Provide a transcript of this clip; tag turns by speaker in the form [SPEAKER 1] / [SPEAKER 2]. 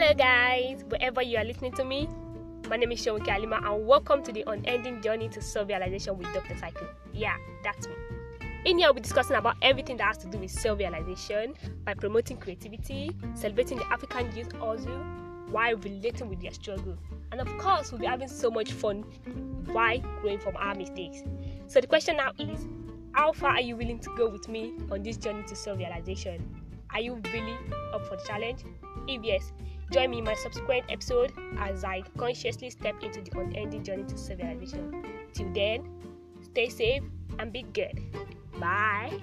[SPEAKER 1] Hello, guys, wherever you are listening to me. My name is Shawiki Alima, and welcome to the unending journey to self realization with Dr. Psycho. Yeah, that's me. In here, I'll be discussing about everything that has to do with self realization by promoting creativity, celebrating the African youth hustle while relating with their struggle. And of course, we'll be having so much fun while growing from our mistakes. So, the question now is how far are you willing to go with me on this journey to self realization? Are you really up for the challenge? If yes, join me in my subsequent episode as I consciously step into the unending journey to self realization. Till then, stay safe and be good. Bye.